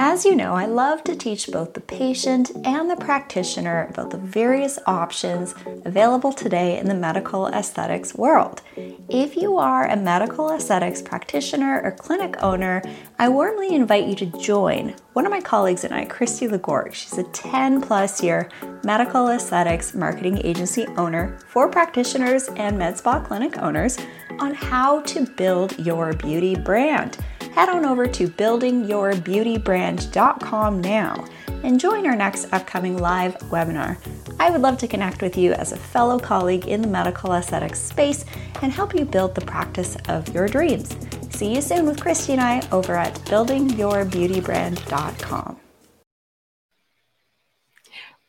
As you know, I love to teach both the patient and the practitioner about the various options available today in the medical aesthetics world. If you are a medical aesthetics practitioner or clinic owner, I warmly invite you to join one of my colleagues and I, Christy Legort. She's a 10 plus year medical aesthetics marketing agency owner for practitioners and med spa clinic owners on how to build your beauty brand head on over to buildingyourbeautybrand.com now and join our next upcoming live webinar. I would love to connect with you as a fellow colleague in the medical aesthetics space and help you build the practice of your dreams. See you soon with Christy and I over at buildingyourbeautybrand.com.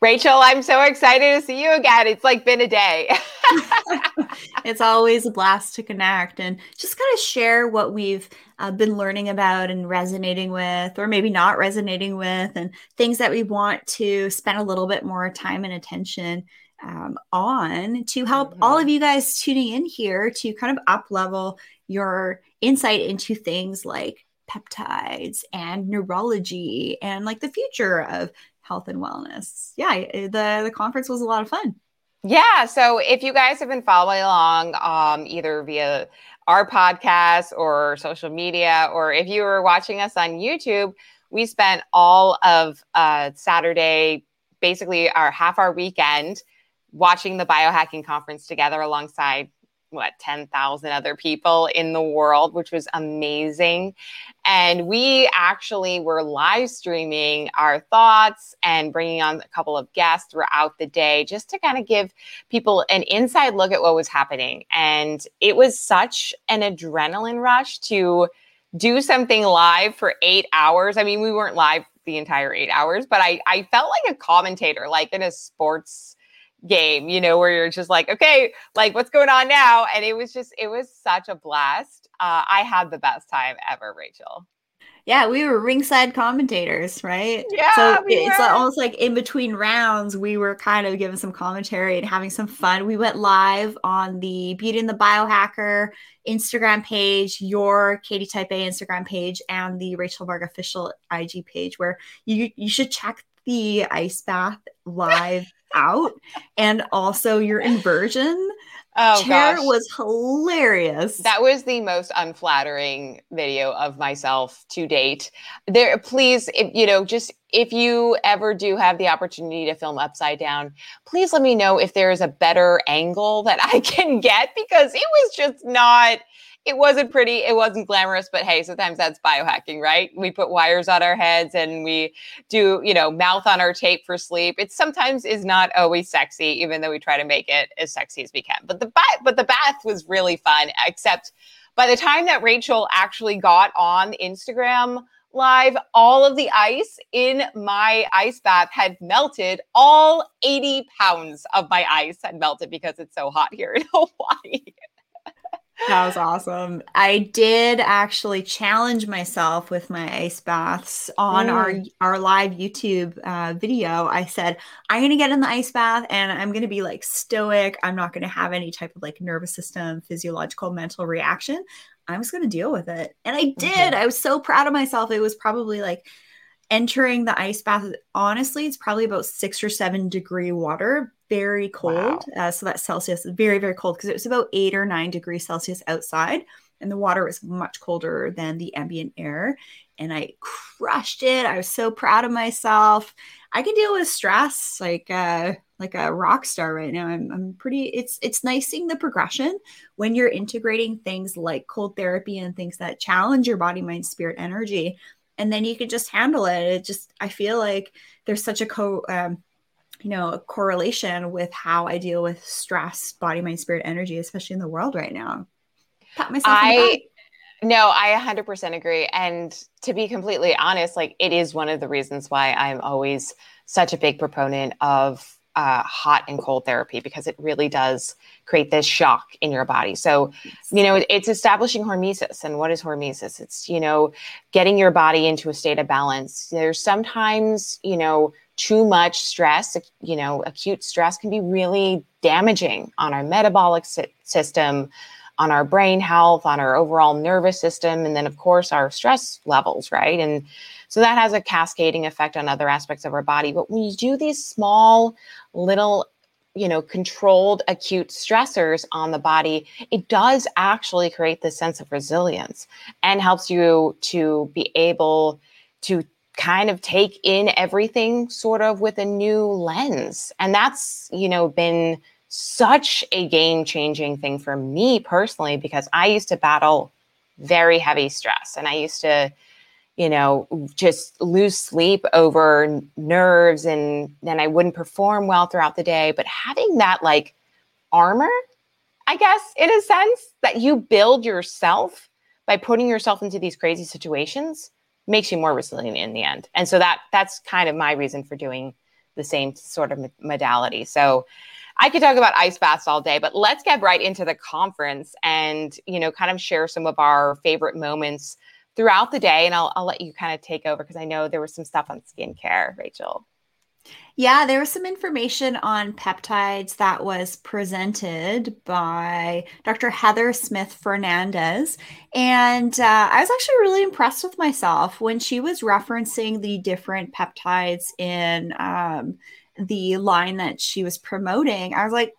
Rachel, I'm so excited to see you again. It's like been a day. it's always a blast to connect and just kind of share what we've uh, been learning about and resonating with, or maybe not resonating with, and things that we want to spend a little bit more time and attention um, on to help mm-hmm. all of you guys tuning in here to kind of up level your insight into things like peptides and neurology and like the future of health and wellness. Yeah, the the conference was a lot of fun. Yeah. So if you guys have been following along, um, either via our podcast or social media, or if you were watching us on YouTube, we spent all of uh, Saturday, basically our half our weekend, watching the biohacking conference together alongside what 10,000 other people in the world, which was amazing. And we actually were live streaming our thoughts and bringing on a couple of guests throughout the day just to kind of give people an inside look at what was happening. And it was such an adrenaline rush to do something live for eight hours. I mean, we weren't live the entire eight hours, but I, I felt like a commentator, like in a sports game, you know, where you're just like, okay, like what's going on now? And it was just, it was such a blast. Uh, I had the best time ever, Rachel. Yeah, we were ringside commentators, right? Yeah. So we it's were. almost like in between rounds, we were kind of giving some commentary and having some fun. We went live on the Beauty and the Biohacker Instagram page, your Katie Type A Instagram page, and the Rachel Varga official IG page, where you you should check the ice bath live out and also your inversion oh, chair gosh. was hilarious. That was the most unflattering video of myself to date. There, please, if, you know, just if you ever do have the opportunity to film upside down, please let me know if there is a better angle that I can get because it was just not it wasn't pretty, it wasn't glamorous, but hey, sometimes that's biohacking, right? We put wires on our heads and we do, you know, mouth on our tape for sleep. It sometimes is not always sexy, even though we try to make it as sexy as we can. But the bath, but the bath was really fun, except by the time that Rachel actually got on Instagram live, all of the ice in my ice bath had melted. All 80 pounds of my ice had melted because it's so hot here in Hawaii. That was awesome. I did actually challenge myself with my ice baths on mm. our our live YouTube uh, video. I said I'm going to get in the ice bath and I'm going to be like stoic. I'm not going to have any type of like nervous system, physiological, mental reaction. I'm just going to deal with it, and I did. Okay. I was so proud of myself. It was probably like entering the ice bath. Honestly, it's probably about six or seven degree water very cold. Wow. Uh, so that's Celsius, very, very cold because it was about eight or nine degrees Celsius outside. And the water was much colder than the ambient air. And I crushed it. I was so proud of myself. I can deal with stress like uh, like a rock star right now. I'm, I'm pretty. It's it's nice seeing the progression when you're integrating things like cold therapy and things that challenge your body, mind, spirit, energy, and then you can just handle it. It just I feel like there's such a co um, you know, a correlation with how I deal with stress, body, mind, spirit, energy, especially in the world right now. Pat myself. I no, I 100% agree. And to be completely honest, like it is one of the reasons why I'm always such a big proponent of uh, hot and cold therapy because it really does create this shock in your body. So, you know, it's establishing hormesis. And what is hormesis? It's, you know, getting your body into a state of balance. There's sometimes, you know, too much stress, you know, acute stress can be really damaging on our metabolic si- system, on our brain health, on our overall nervous system, and then, of course, our stress levels, right? And So that has a cascading effect on other aspects of our body. But when you do these small little you know controlled acute stressors on the body it does actually create this sense of resilience and helps you to be able to kind of take in everything sort of with a new lens. And that's you know been such a game changing thing for me personally because i used to battle very heavy stress and i used to you know, just lose sleep over nerves and then I wouldn't perform well throughout the day. But having that like armor, I guess, in a sense, that you build yourself by putting yourself into these crazy situations makes you more resilient in the end. And so that that's kind of my reason for doing the same sort of modality. So I could talk about ice baths all day, but let's get right into the conference and, you know, kind of share some of our favorite moments throughout the day. And I'll, I'll let you kind of take over because I know there was some stuff on skincare, Rachel. Yeah, there was some information on peptides that was presented by Dr. Heather Smith Fernandez. And uh, I was actually really impressed with myself when she was referencing the different peptides in um, the line that she was promoting. I was like,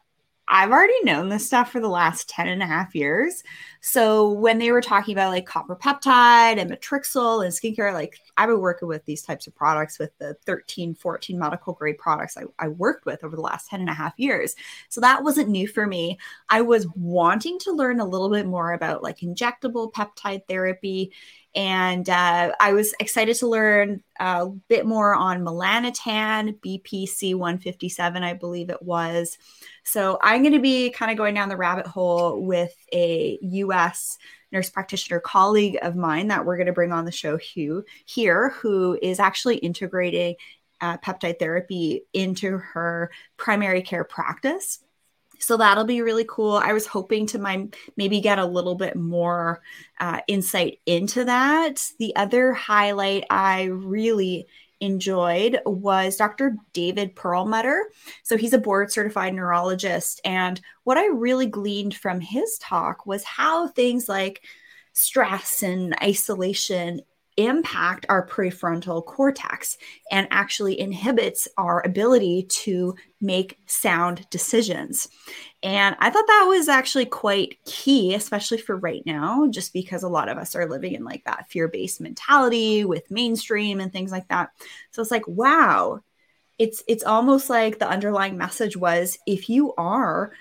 I've already known this stuff for the last 10 and a half years. So when they were talking about like copper peptide and matrixyl and skincare, like I've been working with these types of products with the 13, 14 medical grade products I, I worked with over the last 10 and a half years. So that wasn't new for me. I was wanting to learn a little bit more about like injectable peptide therapy and uh, I was excited to learn a bit more on melanotan, BPC 157, I believe it was. So I'm going to be kind of going down the rabbit hole with a US nurse practitioner colleague of mine that we're going to bring on the show here, who is actually integrating uh, peptide therapy into her primary care practice. So that'll be really cool. I was hoping to my, maybe get a little bit more uh, insight into that. The other highlight I really enjoyed was Dr. David Perlmutter. So he's a board certified neurologist. And what I really gleaned from his talk was how things like stress and isolation impact our prefrontal cortex and actually inhibits our ability to make sound decisions. And I thought that was actually quite key, especially for right now, just because a lot of us are living in like that fear based mentality with mainstream and things like that. So it's like, wow, it's it's almost like the underlying message was if you are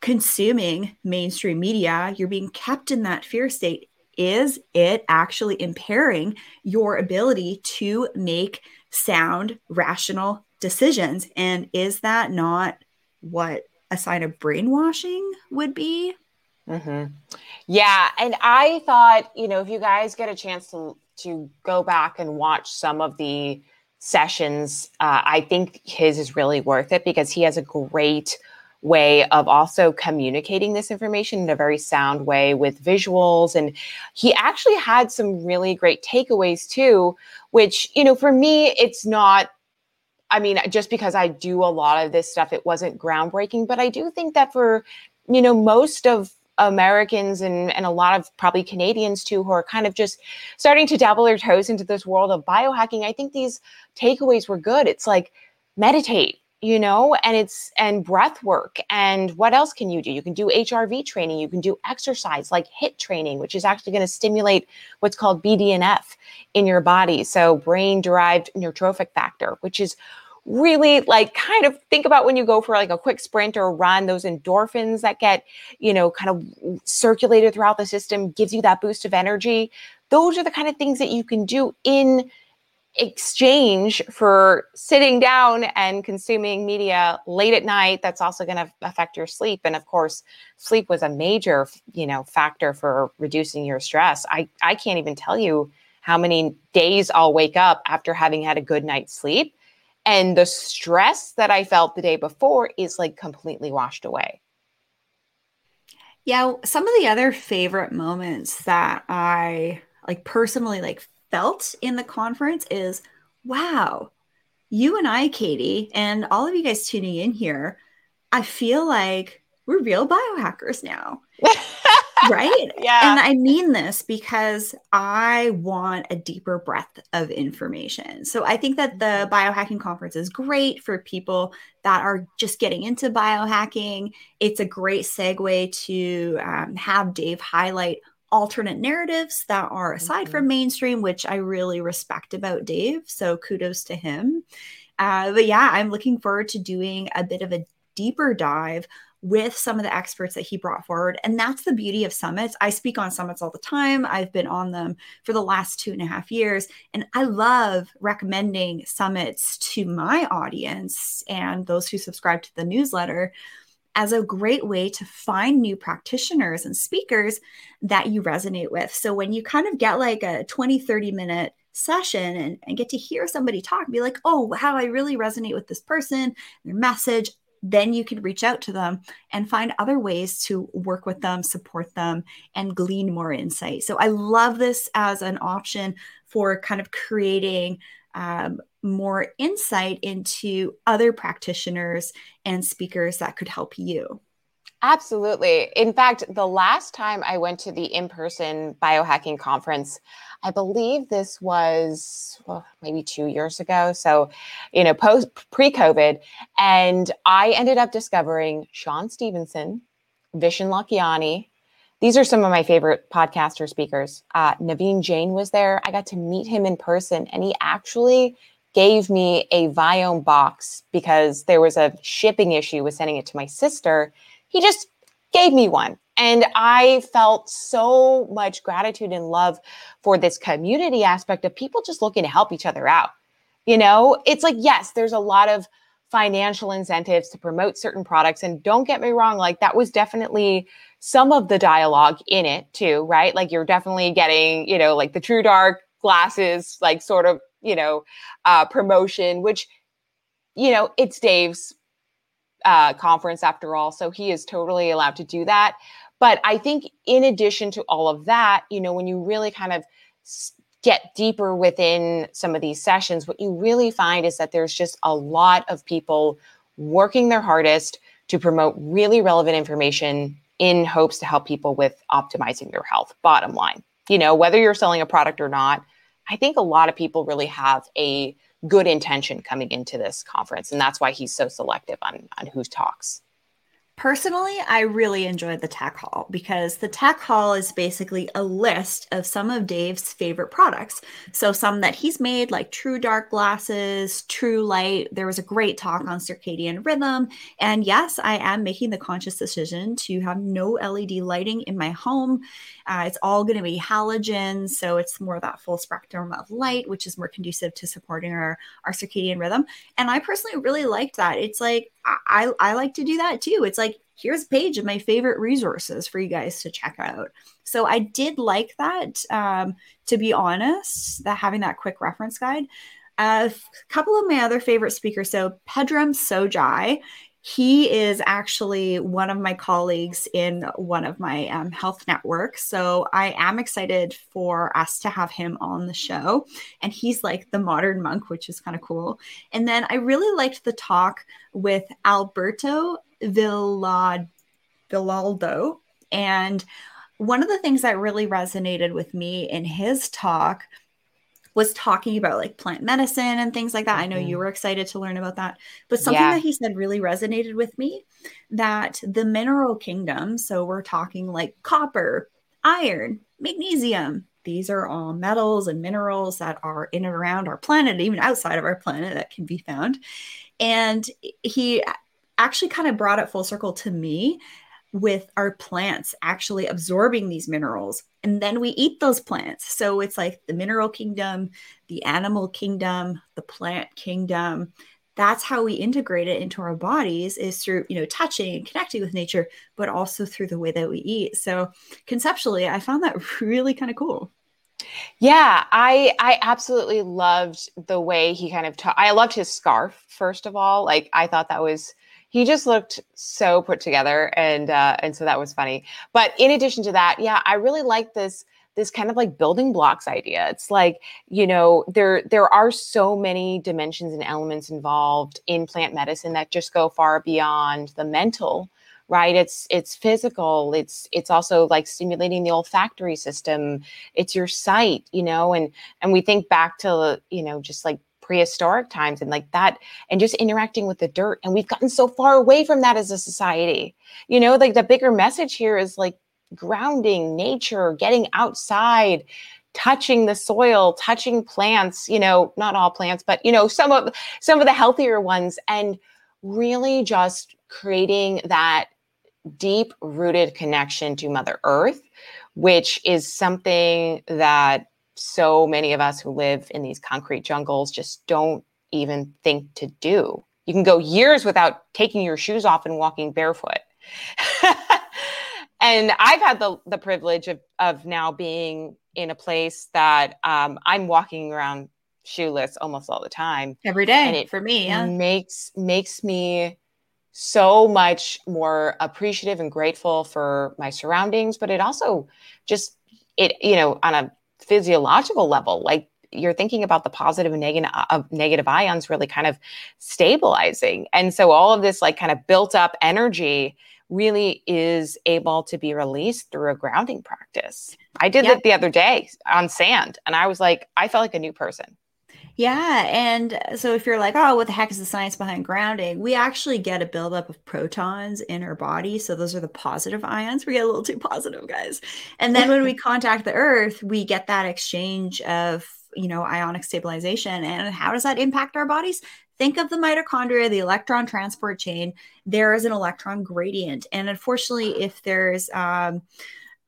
consuming mainstream media, you're being kept in that fear state is it actually impairing your ability to make sound, rational decisions? And is that not what a sign of brainwashing would be? Mm-hmm. Yeah, and I thought, you know, if you guys get a chance to to go back and watch some of the sessions, uh, I think his is really worth it because he has a great way of also communicating this information in a very sound way with visuals. And he actually had some really great takeaways too, which, you know, for me, it's not. I mean, just because I do a lot of this stuff, it wasn't groundbreaking, but I do think that for, you know, most of Americans and, and a lot of probably Canadians too, who are kind of just starting to dabble their toes into this world of biohacking, I think these takeaways were good. It's like meditate, you know and it's and breath work and what else can you do? You can do hrv training you can do exercise like HIIT training which is actually going to stimulate what's called bdnf in your body so brain derived neurotrophic factor which is really like kind of think about when you go for like a quick sprint or run those endorphins that get you know kind of circulated throughout the system gives you that boost of energy. Those are the kind of things that you can do in exchange for sitting down and consuming media late at night that's also going to affect your sleep. And of course sleep was a major you know factor for reducing your stress. I i can't even tell you how many days i'll wake up after having had a good night's sleep and the stress that i felt the day before is like completely washed away. Yeah some of the other favorite moments that i like personally like felt in the conference is wow, you and I, Katie, and all of you guys tuning in here, I feel like we're real biohackers now. right? Yeah. And I mean this because I want a deeper breadth of information. So I think that the Mm-hmm. biohacking conference is great for people that are just getting into biohacking. It's a great segue to um, have Dave highlight alternate narratives that are aside Mhm. from mainstream, which I really respect about Dave. So kudos to him. Uh, but yeah, I'm looking forward to doing a bit of a deeper dive with some of the experts that he brought forward. And that's the beauty of summits. I speak on summits all the time. I've been on them for the last two and a half years. And I love recommending summits to my audience and those who subscribe to the newsletter as a great way to find new practitioners and speakers that you resonate with. So when you kind of get like a 20, 30 minute session and, and get to hear somebody talk, be like, oh, how I really resonate with this person, their message, then you can reach out to them and find other ways to work with them, support them, and glean more insight. So I love this as an option for kind of creating um, more insight into other practitioners and speakers that could help you. Absolutely. In fact, the last time I went to the in person biohacking conference, I believe this was well, maybe two years ago. So, you know, post pre COVID. And I ended up discovering Shawn Stevenson, Vishen Lakhiani. These are some of my favorite podcaster speakers. Uh, Naveen Jain was there. I got to meet him in person, and he actually gave me a Viome box because there was a shipping issue with sending it to my sister he just gave me one. And I felt so much gratitude and love for this community aspect of people just looking to help each other out. You know, it's like, yes, there's a lot of financial incentives to promote certain products. And don't get me wrong, like that was definitely some of the dialogue in it too, right? Like you're definitely getting, you know, like the True Dark glasses, like sort of, you know, uh, promotion, which, you know, it's Dave's uh, conference after all. So he is totally allowed to do that. But I think, in addition to all of that, you know, when you really kind of get deeper within some of these sessions, what you really find is that there's just a lot of people working their hardest to promote really relevant information in hopes to help people with optimizing their health. Bottom line, you know, whether you're selling a product or not, I think a lot of people really have a good intention coming into this conference. And that's why he's so selective on, on who talks. Personally, I really enjoyed the tech hall because the tech hall is basically a list of some of Dave's favorite products. So, some that he's made, like True Dark Glasses, True Light. There was a great talk on circadian rhythm. And yes, I am making the conscious decision to have no LED lighting in my home. Uh, it's all going to be halogen. So, it's more that full spectrum of light, which is more conducive to supporting our, our circadian rhythm. And I personally really liked that. It's like, I, I like to do that too. It's like, here's a page of my favorite resources for you guys to check out. So I did like that, um, to be honest, that having that quick reference guide. A couple of my other favorite speakers. So Pedram Shojai, he is actually one of my colleagues in one of my um, health networks. So I am excited for us to have him on the show. And he's like the modern monk, which is kind of cool. And then I really liked the talk with Alberto Villoldo. And one of the things that really resonated with me in his talk was talking about like plant medicine and things like that. I know you mm-hmm. were excited to learn about that, but something Yeah. that he said really resonated with me that the mineral kingdom, so we're talking like copper, iron, magnesium, these are all metals and minerals that are in and around our planet, even outside of our planet that can be found. And he actually kind of brought it full circle to me with our plants actually absorbing these minerals. And then we eat those plants. So it's like the mineral kingdom the animal kingdom the plant kingdom. That's how we integrate it into our bodies is through you know touching and connecting with nature but also through the way that we eat. So conceptually i found that really kind of cool. Yeah, I I absolutely loved the way he kind of ta- I loved his scarf first of all. Like I thought that was he just looked so put together and uh and so that was funny. But in addition to that, yeah, I really like this this kind of like building blocks idea. It's like, you know, there there are so many dimensions and elements involved in plant medicine that just go far beyond the mental right it's it's physical it's it's also like stimulating the olfactory system it's your sight you know and and we think back to you know just like prehistoric times and like that and just interacting with the dirt and we've gotten so far away from that as a society. You know like the bigger message here is like grounding nature getting outside touching the soil touching plants you know not all plants but you know some of some of the healthier ones and really just creating that deep rooted connection to mother earth which is something that so many of us who live in these concrete jungles just don't even think to do. You can go years without taking your shoes off and walking barefoot. and I've had the the privilege of of now being in a place that um, I'm walking around shoeless almost all the time every day and it for me yeah. makes makes me so much more appreciative and grateful for my surroundings but it also just it you know on a physiological level like you're thinking about the positive and negative uh, negative ions really kind of stabilizing. And so all of this like kind of built up energy really is able to be released through a grounding practice. I did yep. it the other day on sand and i was like i felt like a new person yeah. And so if you're like, oh, what the heck is the science behind grounding? We actually get a buildup of protons in our body. So those are the positive ions. We get a little too positive, guys. And then when we contact the earth, we get that exchange of, you know, ionic stabilization. And how does that impact our bodies? Think of the mitochondria, the electron transport chain. There is an electron gradient. And unfortunately, if there's, um,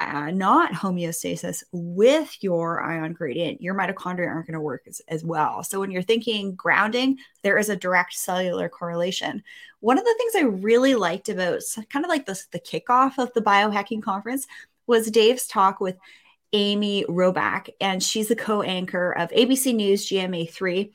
uh, not homeostasis with your ion gradient, your mitochondria aren't going to work as, as well. So when you're thinking grounding, there is a direct cellular correlation. One of the things I really liked about kind of like this, the kickoff of the biohacking conference was Dave's talk with Amy Robach, and she's the co-anchor of ABC News GMA3.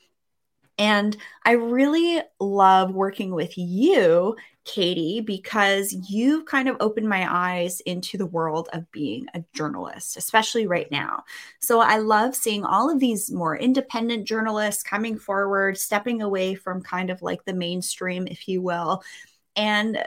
And I really love working with you Katie, because you've kind of opened my eyes into the world of being a journalist, especially right now. So I love seeing all of these more independent journalists coming forward, stepping away from kind of like the mainstream, if you will, and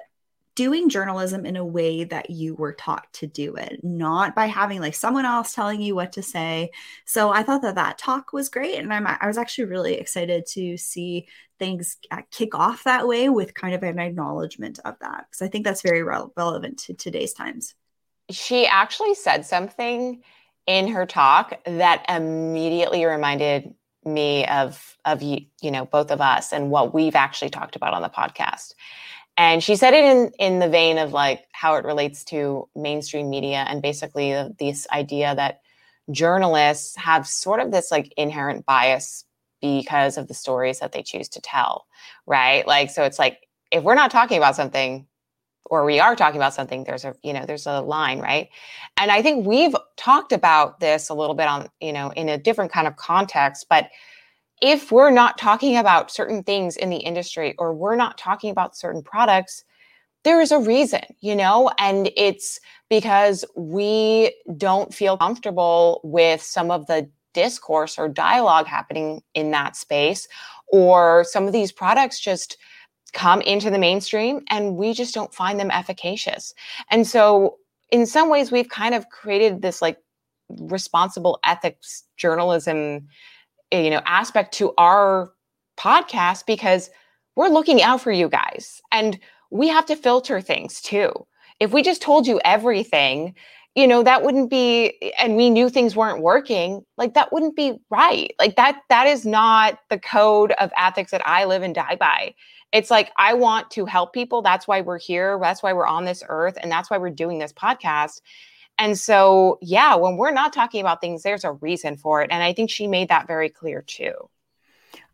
doing journalism in a way that you were taught to do it, not by having like someone else telling you what to say. So I thought that that talk was great. And I'm, I was actually really excited to see things uh, kick off that way with kind of an acknowledgement of that. Because I think that's very re- relevant to today's times. She actually said something in her talk that immediately reminded me of of you, you know both of us and what we've actually talked about on the podcast and she said it in in the vein of like how it relates to mainstream media and basically this idea that journalists have sort of this like inherent bias because of the stories that they choose to tell right? Like so it's like if we're not talking about something or we are talking about something there's a you know there's a line right? And i think we've talked about this a little bit on you know in a different kind of context but if we're not talking about certain things in the industry or we're not talking about certain products, there is a reason, you know, and it's because we don't feel comfortable with some of the discourse or dialogue happening in that space, or some of these products just come into the mainstream and we just don't find them efficacious. And so, in some ways, we've kind of created this like responsible ethics journalism you know aspect to our podcast because we're looking out for you guys and we have to filter things too. If we just told you everything you know that wouldn't be and we knew things weren't working like that wouldn't be right. Like that that is not the code of ethics that i live and die by. It's like i want to help people. That's why we're here. That's why we're on this earth and that's why we're doing this podcast and so, yeah, when we're not talking about things, there's a reason for it. And I think she made that very clear too.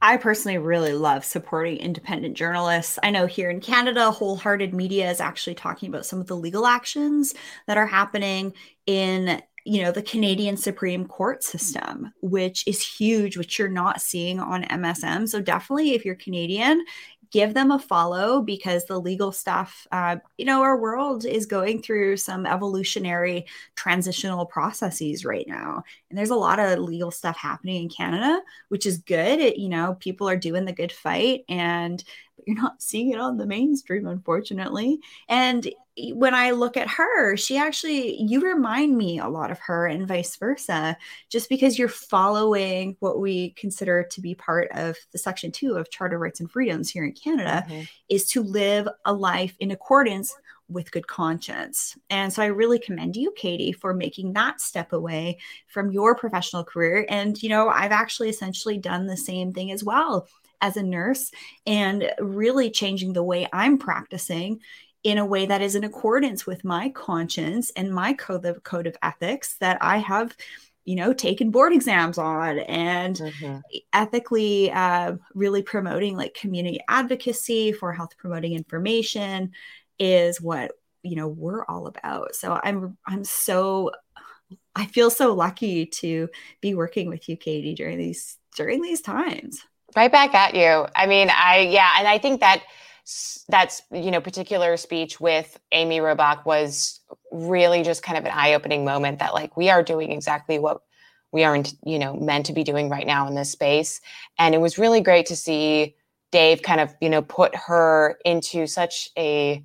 I personally really love supporting independent journalists. I know here in Canada, Wholehearted Media is actually talking about some of the legal actions that are happening in you know the Canadian Supreme Court system, which is huge, which you're not seeing on MSM. So definitely, if you're Canadian, give them a follow because the legal stuff, uh, you know, our world is going through some evolutionary transitional processes right now. And there's a lot of legal stuff happening in Canada, which is good. It, you know, people are doing the good fight. And you're not seeing it on the mainstream, unfortunately. And when I look at her, she actually, you remind me a lot of her and vice versa, just because you're following what we consider to be part of the Section 2 of Charter Rights and Freedoms here in Canada, mm-hmm. is to live a life in accordance with good conscience. And so I really commend you, Katie, for making that step away from your professional career. And, you know, I've actually essentially done the same thing as well as a nurse and really changing the way I'm practicing in a way that is in accordance with my conscience and my code of, code of ethics that I have you know taken board exams on and mm-hmm. ethically uh, really promoting like community advocacy for health promoting information is what you know we're all about so i'm i'm so i feel so lucky to be working with you katie during these during these times right back at you. I mean i yeah and i think that that's you know particular speech with amy robach was really just kind of an eye-opening moment that like we are doing exactly what we aren't you know meant to be doing right now in this space. And it was really great to see dave kind of you know put her into such a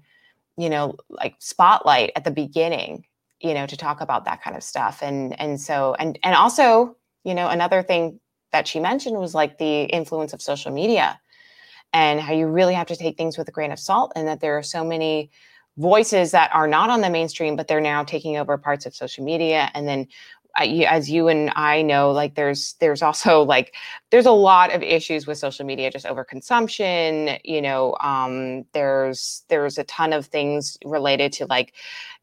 you know like spotlight at the beginning you know to talk about that kind of stuff. And and so and and also you know another thing that she mentioned was like the influence of social media and how you really have to take things with a grain of salt and that there are so many voices that are not on the mainstream but they're now taking over parts of social media and then as you and I know, like there's there's also like there's a lot of issues with social media, just overconsumption. You know, um, there's there's a ton of things related to like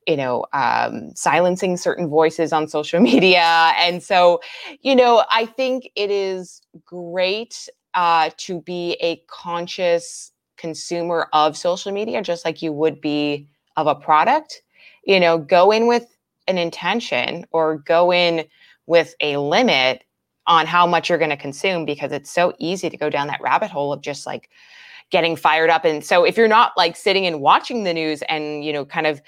you know um, silencing certain voices on social media, and so you know I think it is great uh, to be a conscious consumer of social media, just like you would be of a product. You know, go in with an intention or go in with a limit on how much you're going to consume because it's so easy to go down that rabbit hole of just like getting fired up and so if you're not like sitting and watching the news and you know kind of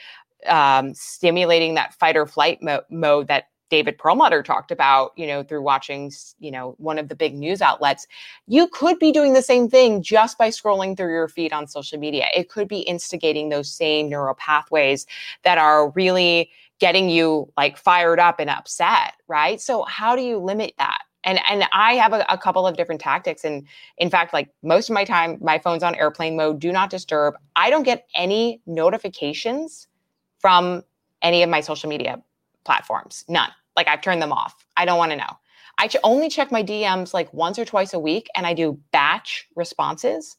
um, stimulating that fight or flight mo- mode that David Perlmutter talked about, you know, through watching, you know, one of the big news outlets, you could be doing the same thing just by scrolling through your feed on social media. It could be instigating those same neural pathways that are really getting you like fired up and upset, right? So how do you limit that? And and I have a, a, couple of different tactics. And in fact, like most of my time, my phone's on airplane mode, do not disturb. I don't get any notifications from any of my social media platforms. None. Like I've turned them off. I don't want to know. I only check my DMs like once or twice a week and I do batch responses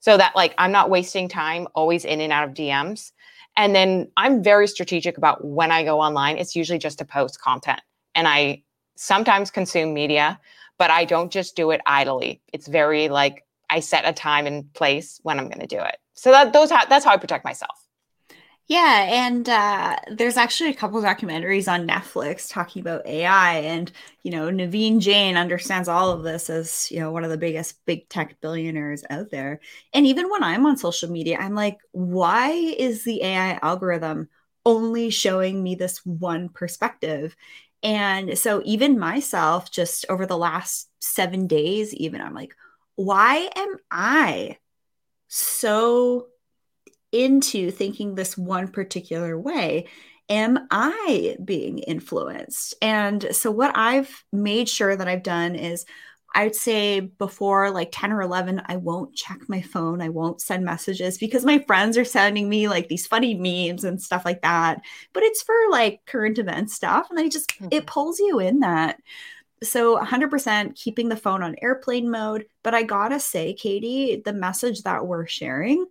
so that like I'm not wasting time always in and out of DMs. And then I'm very strategic about when I go online. It's usually just to post content. And I sometimes consume media, but I don't just do it idly. It's very like I set a time and place when I'm going to do it. So that those that's how I protect myself. Yeah, and uh, there's actually a couple documentaries on Netflix talking about AI, and you know, Naveen Jain understands all of this as you know one of the biggest big tech billionaires out there. And even when I'm on social media, I'm like, why is the AI algorithm only showing me this one perspective? And so, even myself, just over the last seven days, even I'm like, why am I so into thinking this one particular way am I being influenced? And so, what I've made sure that I've done is I'd say before like 10 or 11, I won't check my phone. I won't send messages because my friends are sending me like these funny memes and stuff like that. But it's for like current event stuff. And I just, mm-hmm. it pulls you in that. So 100% keeping the phone on airplane mode. But I gotta say, Katie, the message that we're sharing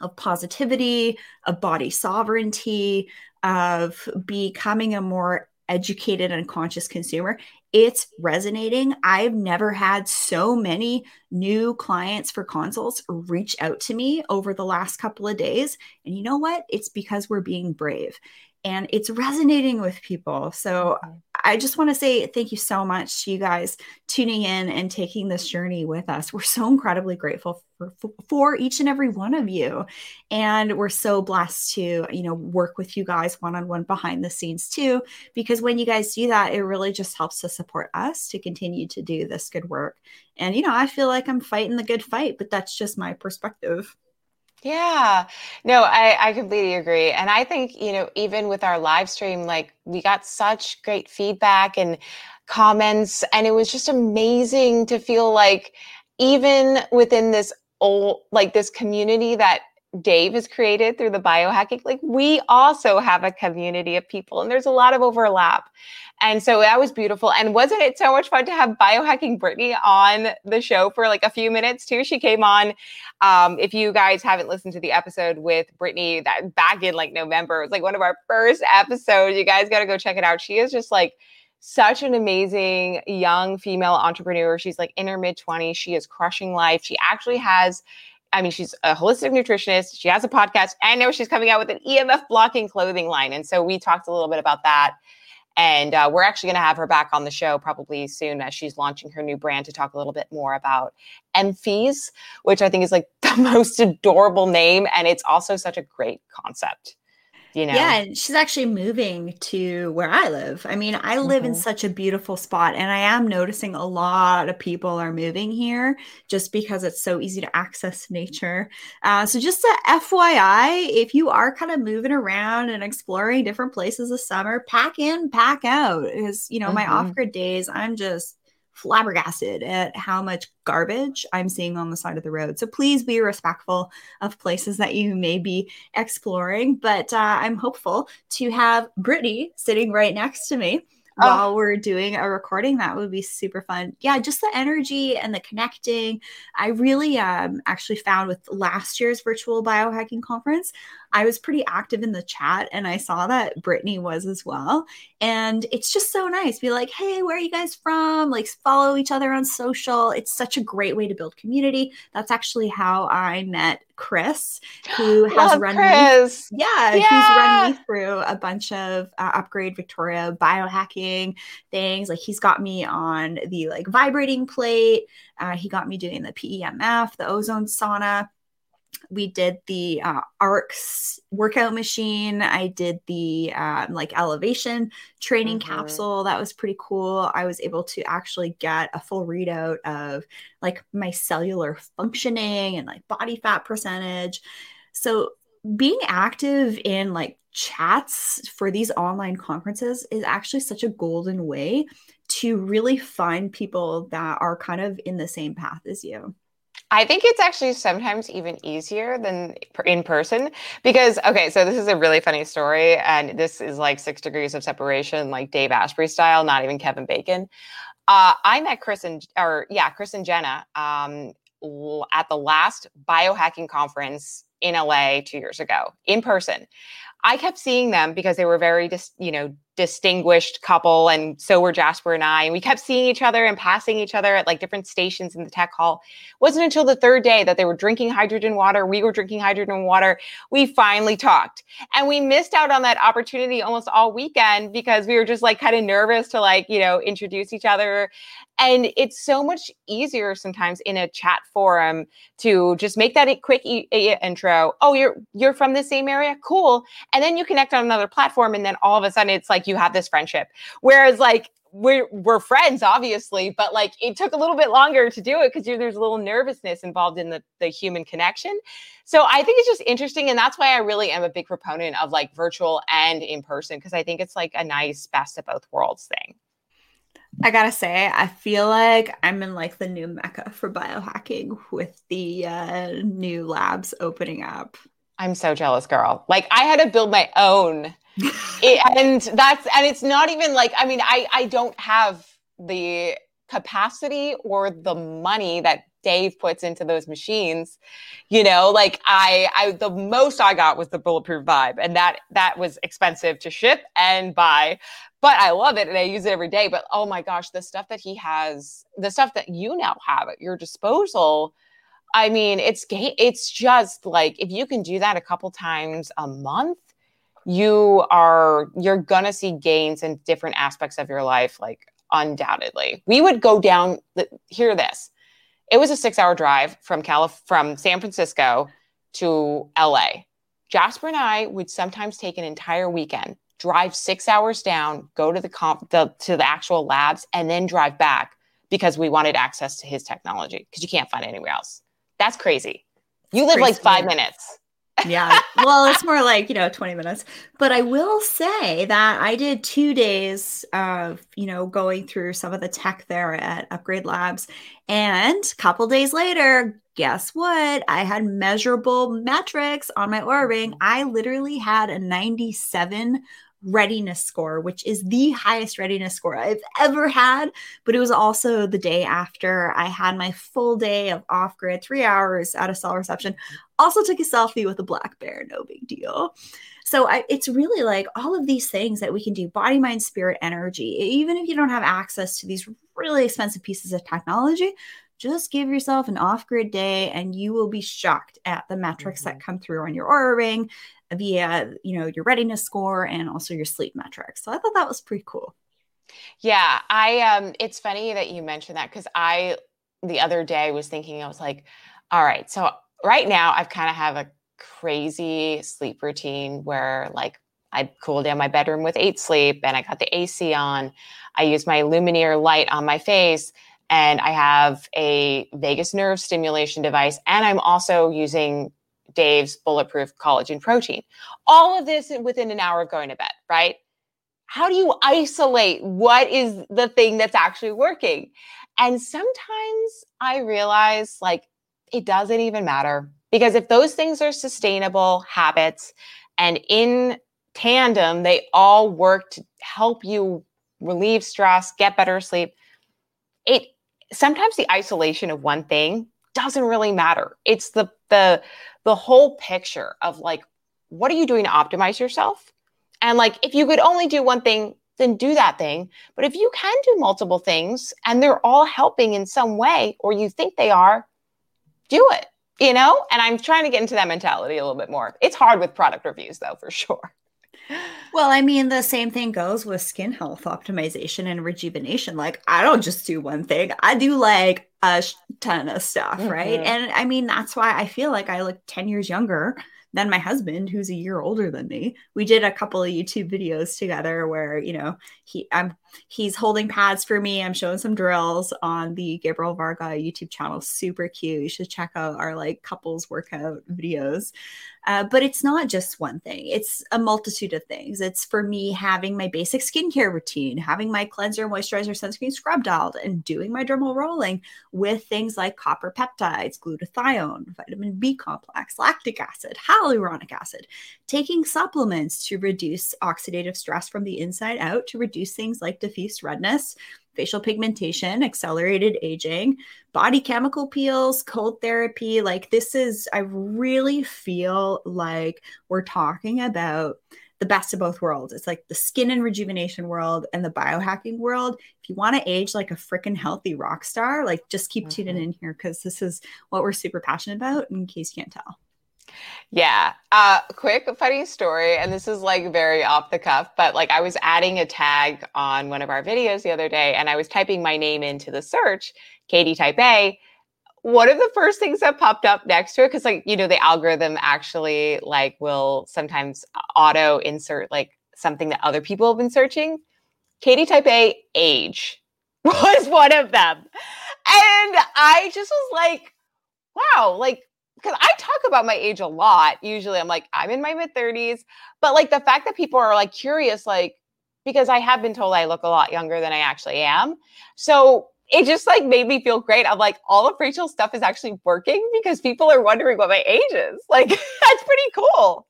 of positivity, of body sovereignty, of becoming a more educated and conscious consumer. It's resonating. I've never had so many new clients for consults reach out to me over the last couple of days. And you know what? It's because we're being brave and it's resonating with people. So I just want to say thank you so much to you guys tuning in and taking this journey with us. We're so incredibly grateful for, for each and every one of you. And we're so blessed to, you know, work with you guys one on one behind the scenes too, because when you guys do that, it really just helps to support us to continue to do this good work. And, you know, I feel like I'm fighting the good fight, but that's just my perspective. Yeah, no, I, I completely agree. And I think, you know, even with our live stream, like we got such great feedback and comments, and it was just amazing to feel like even within this old, like this community that Dave has created through the biohacking, like we also have a community of people, and there's a lot of overlap. And so that was beautiful. And wasn't it so much fun to have biohacking Brittany on the show for like a few minutes too? She came on. Um, if you guys haven't listened to the episode with Brittany that back in like November, it was like one of our first episodes. You guys got to go check it out. She is just like such an amazing young female entrepreneur. She's like in her mid 20s. She is crushing life. She actually has I mean, she's a holistic nutritionist. She has a podcast. I know she's coming out with an EMF blocking clothing line. And so we talked a little bit about that. And uh, we're actually going to have her back on the show probably soon as she's launching her new brand to talk a little bit more about Emphies, which I think is like the most adorable name. And it's also such a great concept you know yeah she's actually moving to where i live i mean i live mm-hmm. in such a beautiful spot and i am noticing a lot of people are moving here just because it's so easy to access nature uh, so just a fyi if you are kind of moving around and exploring different places this summer pack in pack out because you know mm-hmm. my off-grid days i'm just flabbergasted at how much garbage I'm seeing on the side of the road. So please be respectful of places that you may be exploring. But uh, I'm hopeful to have Brittany sitting right next to me oh. while we're doing a recording. That would be super fun. Yeah, just the energy and the connecting. I really um, actually found with last year's virtual biohacking conference, I was pretty active in the chat and I saw that Brittany was as well. And it's just so nice. Be like, hey, where are you guys from? Like, follow each other on social. It's such a great way to build community. That's actually how I met Chris, who has run Chris. me, yeah, yeah, who's run me through a bunch of uh, upgrade Victoria biohacking things. Like he's got me on the like vibrating plate. Uh, he got me doing the PEMF, the ozone sauna we did the uh, ARX workout machine. I did the um, like elevation training mm-hmm. capsule. That was pretty cool. I was able to actually get a full readout of like my cellular functioning and like body fat percentage. So being active in like chats for these online conferences is actually such a golden way to really find people that are kind of in the same path as you I think it's actually sometimes even easier than in person because, okay, so this is a really funny story. And this is like six degrees of separation, like Dave Asprey style, not even Kevin Bacon. Uh, I met Chris and, or yeah, Chris and Jenna um, at the last biohacking conference in LA two years ago in person. I kept seeing them because they were very, just, you know, distinguished couple, and so were Jasper and I. And we kept seeing each other and passing each other at like different stations in the tech hall. It wasn't until the third day that they were drinking hydrogen water. We were drinking hydrogen water. We finally talked, and we missed out on that opportunity almost all weekend because we were just like kind of nervous to like you know introduce each other. And it's so much easier sometimes in a chat forum to just make that quick e- intro. Oh, you're you're from the same area, cool. And then you connect on another platform, and then all of a sudden it's like you have this friendship. Whereas like we're we're friends obviously but like it took a little bit longer to do it because there's a little nervousness involved in the the human connection so i think it's just interesting and that's why i really am a big proponent of like virtual and in person because i think it's like a nice best of both worlds thing I gotta say, I feel like I'm in like the new mecca for biohacking with the uh, new labs opening up. I'm so jealous, girl. Like I had to build my own, it, and that's and it's not even like I mean I I don't have the capacity or the money that Dave puts into those machines. You know, like I I the most I got was the bulletproof vibe, and that that was expensive to ship and buy but I love it and I use it every day. But oh my gosh, the stuff that he has, the stuff that you now have at your disposal. I mean, it's it's just like if you can do that a couple times a month, you are you're gonna see gains in different aspects of your life like undoubtedly. We would go down hear this. It was a six hour drive from Calif- from san francisco to la jasper and i would sometimes take an entire weekend drive six hours down go to the comp the, to the actual labs and then drive back because we wanted access to his technology because you can't find it anywhere else. That's crazy. You live like five minutes yeah. Well, it's more like, you know, 20 minutes. But I will say that I did two days of, you know, going through some of the tech there at Upgrade Labs. And a couple days later, guess what? I had measurable metrics on my Oura ring. Mm-hmm. I literally had a 97 readiness score, which is the highest readiness score I've ever had. But it was also the day after I had my full day of off grid, three hours at a cell reception. Also took a selfie with a black bear, no big deal. So I, it's really like all of these things that we can do body, mind, spirit, energy. Even if you don't have access to these really expensive pieces of technology, just give yourself an off grid day and you will be shocked at the metrics mm-hmm. that come through on your Oura ring via you know your readiness score and also your sleep metrics so i thought that was pretty cool yeah i um it's funny that you mentioned that because i the other day was thinking i was like all right so right now i've kind of have a crazy sleep routine where like I cool down my bedroom with eight sleep and I got the AC on. I use my Lumineer light on my face and I have a vagus nerve stimulation device. And I'm also using Dave's bulletproof collagen protein. All of this within an hour of going to bed, right? How do you isolate what is the thing that's actually working? And sometimes I realize like it doesn't even matter because if those things are sustainable habits and in tandem, they all work to help you relieve stress, get better sleep. It sometimes the isolation of one thing doesn't really matter. It's the the the whole picture of like what are you doing to optimize yourself? And like if you could only do one thing, then do that thing. But if you can do multiple things and they're all helping in some way or you think they are, do it. You know? And I'm trying to get into that mentality a little bit more. It's hard with product reviews though, for sure. Well, I mean, the same thing goes with skin health optimization and rejuvenation. Like, I don't just do one thing, I do like a ton of stuff, mm-hmm. right? And I mean, that's why I feel like I look 10 years younger than my husband who's a year older than me. We did a couple of youtube videos together where you know he i'm he's holding pads for me. I'm showing some drills on the gabriel varga youtube channel. Super cute. You should check out our like couples workout videos uh, but it's not just one thing, it's a multitude of things. It's for me having my basic skincare routine, having my cleanser, moisturizer, sunscreen scrub dialed, and doing my dermal rolling with things like copper peptides, glutathione, vitamin B complex, lactic acid, hyaluronic acid, taking supplements to reduce oxidative stress from the inside out, to reduce things like diffuse redness facial pigmentation, accelerated aging, body chemical peels, cold therapy. Like, this is, I really feel like we're talking about the best of both worlds. It's like the skin and rejuvenation world and the biohacking world. If you want to age like a freaking healthy rock star, like just keep mm-hmm. tuning in here because this is what we're super passionate about, in case you can't tell. Yeah. Uh quick funny story and this is like very off the cuff, but like I was adding a tag on one of our videos the other day and I was typing my name into the search, Katie type A. One of the first things that popped up next to it cuz like you know the algorithm actually like will sometimes auto insert like something that other people have been searching. Katie type A age was one of them. And I just was like wow, like because I talk about my age a lot. Usually I'm like, I'm in my mid 30s. But like the fact that people are like curious, like, because I have been told I look a lot younger than I actually am. So it just like made me feel great. I'm like, all of Rachel's stuff is actually working because people are wondering what my age is. Like, that's pretty cool.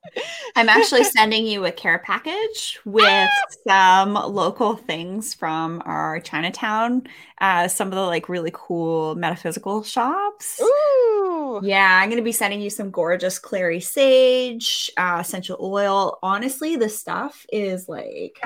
I'm actually sending you a care package with some local things from our Chinatown, uh, some of the like really cool metaphysical shops. Ooh. Yeah, I'm going to be sending you some gorgeous clary sage, uh, essential oil. Honestly, the stuff is like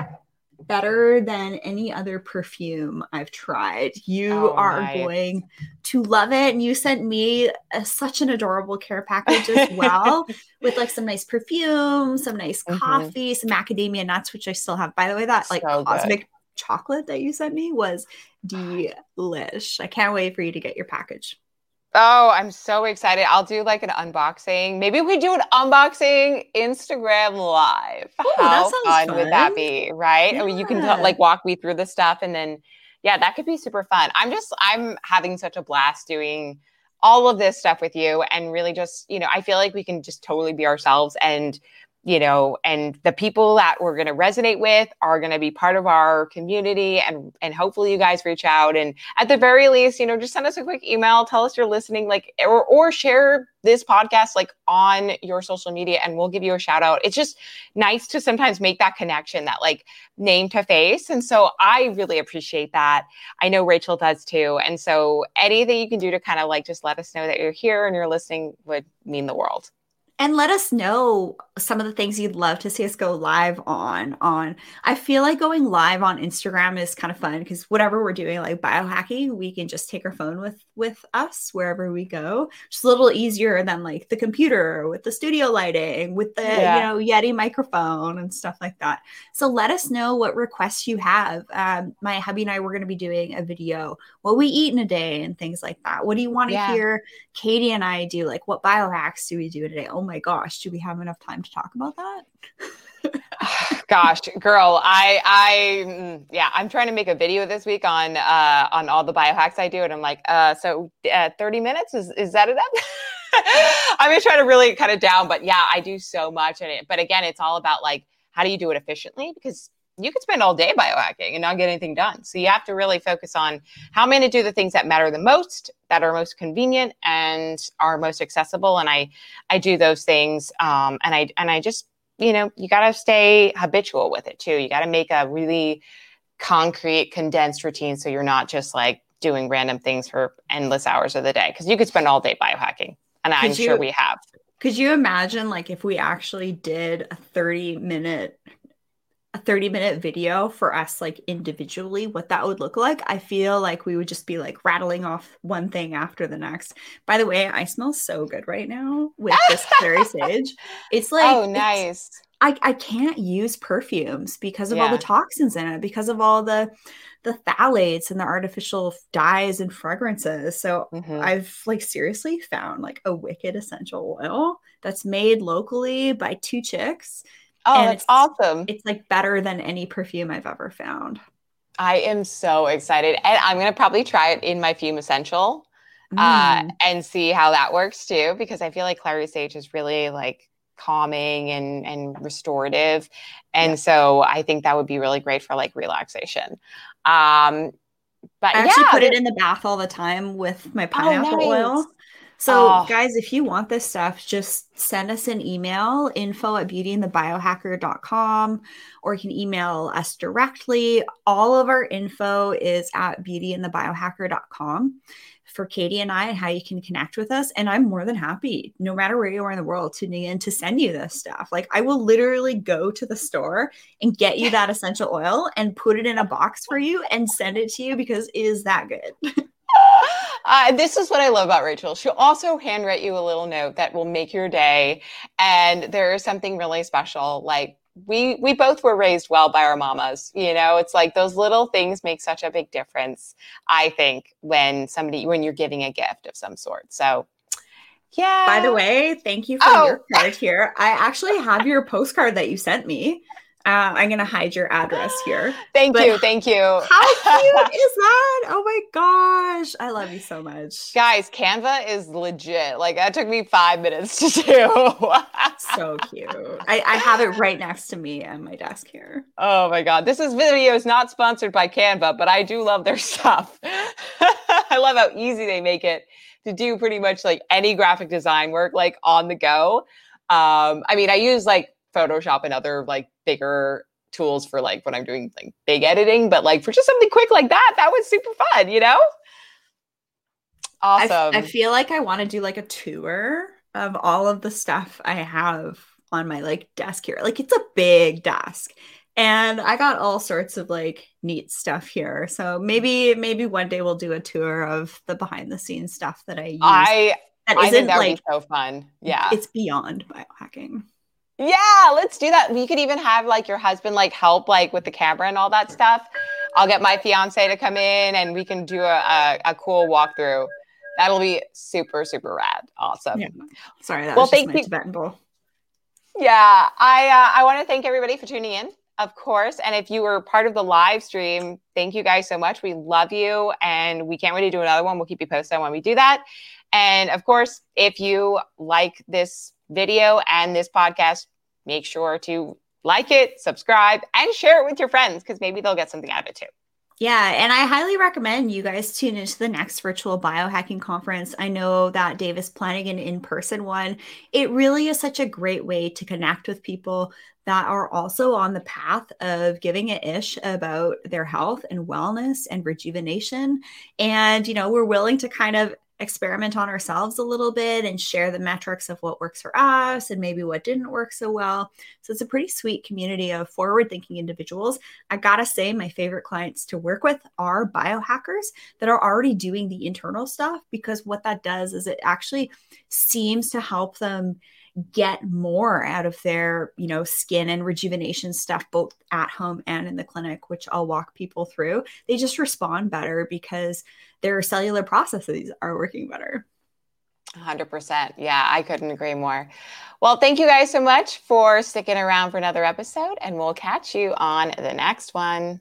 better than any other perfume I've tried. You oh are my. going to love it. And you sent me a, such an adorable care package as well, with like some nice perfume, some nice mm-hmm. coffee, some macadamia nuts, which I still have. By the way, that like so cosmic good. chocolate that you sent me was delish. I can't wait for you to get your package. Oh, I'm so excited. I'll do like an unboxing. Maybe we do an unboxing Instagram live. Ooh, How fun, fun, would that be? Right? Yeah. I mean, you can like walk me through the stuff and then yeah, that could be super fun. I'm just I'm having such a blast doing all of this stuff with you and really just, you know, I feel like we can just totally be ourselves and you know, and the people that we're going to resonate with are going to be part of our community and and hopefully you guys reach out and at the very least, you know, just send us a quick email, tell us you're listening like or or share this podcast like on your social media and we'll give you a shout out. It's just nice to sometimes make that connection that like name to face. And so I really appreciate that. I know Rachel does too. And so anything you can do to kind of like just let us know that you're here and you're listening would mean the world and let us know some of the things you'd love to see us go live on on. I feel like going live on instagram is kind of fun because whatever we're doing like biohacking we can just take our phone with with us wherever we go. Just a little easier than like the computer with the studio lighting with the yeah. you know yeti microphone and stuff like that. So let us know what requests you have. Um, my hubby and i were going to be doing a video what we eat in a day and things like that. What do you want to yeah. hear katie and i do? Like what biohacks do we do today? Oh my gosh, do we have enough time to talk about that? gosh girl i i mm, yeah i'm trying to make a video this week on uh on all the biohacks i do and i'm like uh so uh, 30 minutes? Is is that enough? I'm gonna try to really cut it down but yeah i do so much in it but again it's all about like how do you do it efficiently? Because you could spend all day biohacking and not get anything done. So you have to really focus on how I'm going to do the things that matter the most, that are most convenient and are most accessible. And I, I do those things. Um, and I, and I just, you know, you got to stay habitual with it too. You got to make a really concrete, condensed routine. So you're not just like doing random things for endless hours of the day. Cause you could spend all day biohacking. And I'm you, sure we have. Could you imagine like if we actually did a 30 minute a 30 minute video for us like individually what that would look like i feel like we would just be like rattling off one thing after the next by the way i smell so good right now with this clary sage it's like oh nice I, I can't use perfumes because of yeah. all the toxins in it because of all the the phthalates and the artificial dyes and fragrances so mm-hmm. i've like seriously found like a wicked essential oil that's made locally by two chicks Oh, and that's it's, awesome. It's like better than any perfume I've ever found. I am so excited. And I'm going to probably try it in my Fume Essential uh, mm. uh, and see how that works too, because I feel like Clary Sage is really like calming and, and restorative. And yeah. so I think that would be really great for like relaxation. Um, but I actually yeah, put it in the bath all the time with my oh, pineapple oh, nice. oil. So, oh. guys, if you want this stuff, just send us an email info at beautyandthebiohacker.com or you can email us directly. All of our info is at beautyandthebiohacker.com for Katie and I and how you can connect with us. And I'm more than happy, no matter where you are in the world, tuning in to send you this stuff. Like I will literally go to the store and get you that essential oil and put it in a box for you and send it to you because it is that good. Uh, this is what I love about Rachel. She'll also handwrite you a little note that will make your day. And there is something really special. Like we we both were raised well by our mamas. You know, it's like those little things make such a big difference. I think when somebody when you're giving a gift of some sort. So yeah. By the way, thank you for oh. your card here. I actually have your postcard that you sent me. Uh, I'm gonna hide your address here. thank but you, thank you. How cute is that? Oh my gosh, I love you so much, guys. Canva is legit. Like that took me five minutes to do. so cute. I, I, have it right next to me on my desk here. Oh my god, this is video is not sponsored by Canva, but I do love their stuff. I love how easy they make it to do pretty much like any graphic design work like on the go. Um, I mean, I use like Photoshop and other like bigger tools for like when I'm doing like big editing, but like for just something quick like that, that was super fun, you know? Awesome. I, feel like I want to do like a tour of all of the stuff I have on my like desk here. Like it's a big desk and I got all sorts of like neat stuff here. So maybe maybe one day we'll do a tour of the behind the scenes stuff that I use. I that I think that would like, be so fun. Yeah, it's beyond biohacking. Yeah, let's do that. We could even have like your husband like help like with the camera and all that stuff. I'll get my fiance to come in and we can do a, a, a cool walkthrough. That'll be super, super rad. Awesome. Yeah. Sorry, that well, was thank you. Tibetan bowl. Yeah, I uh, I want to thank everybody for tuning in, of course. And if you were part of the live stream, thank you guys so much. We love you, and we can't wait to do another one. We'll keep you posted when we do that. And of course, if you like this video and this podcast, make sure to like it, subscribe, and share it with your friends because maybe they'll get something out of it too. Yeah, and I highly recommend you guys tune into the next virtual biohacking conference. I know that Dave is planning an in person one. It really is such a great way to connect with people that are also on the path of giving a ish about their health and wellness and rejuvenation. And, you know, we're willing to kind of experiment on ourselves a little bit and share the metrics of what works for us and maybe what didn't work so well. So it's a pretty sweet community of forward thinking individuals. I gotta say, my favorite clients to work with are biohackers that are already doing the internal stuff because what that does is it actually seems to help them get more out of their you know skin and rejuvenation stuff both at home and in the clinic which i'll walk people through. They just respond better because their cellular processes are working better. 100% yeah i couldn't agree more. Well thank you guys so much for sticking around for another episode and we'll catch you on the next one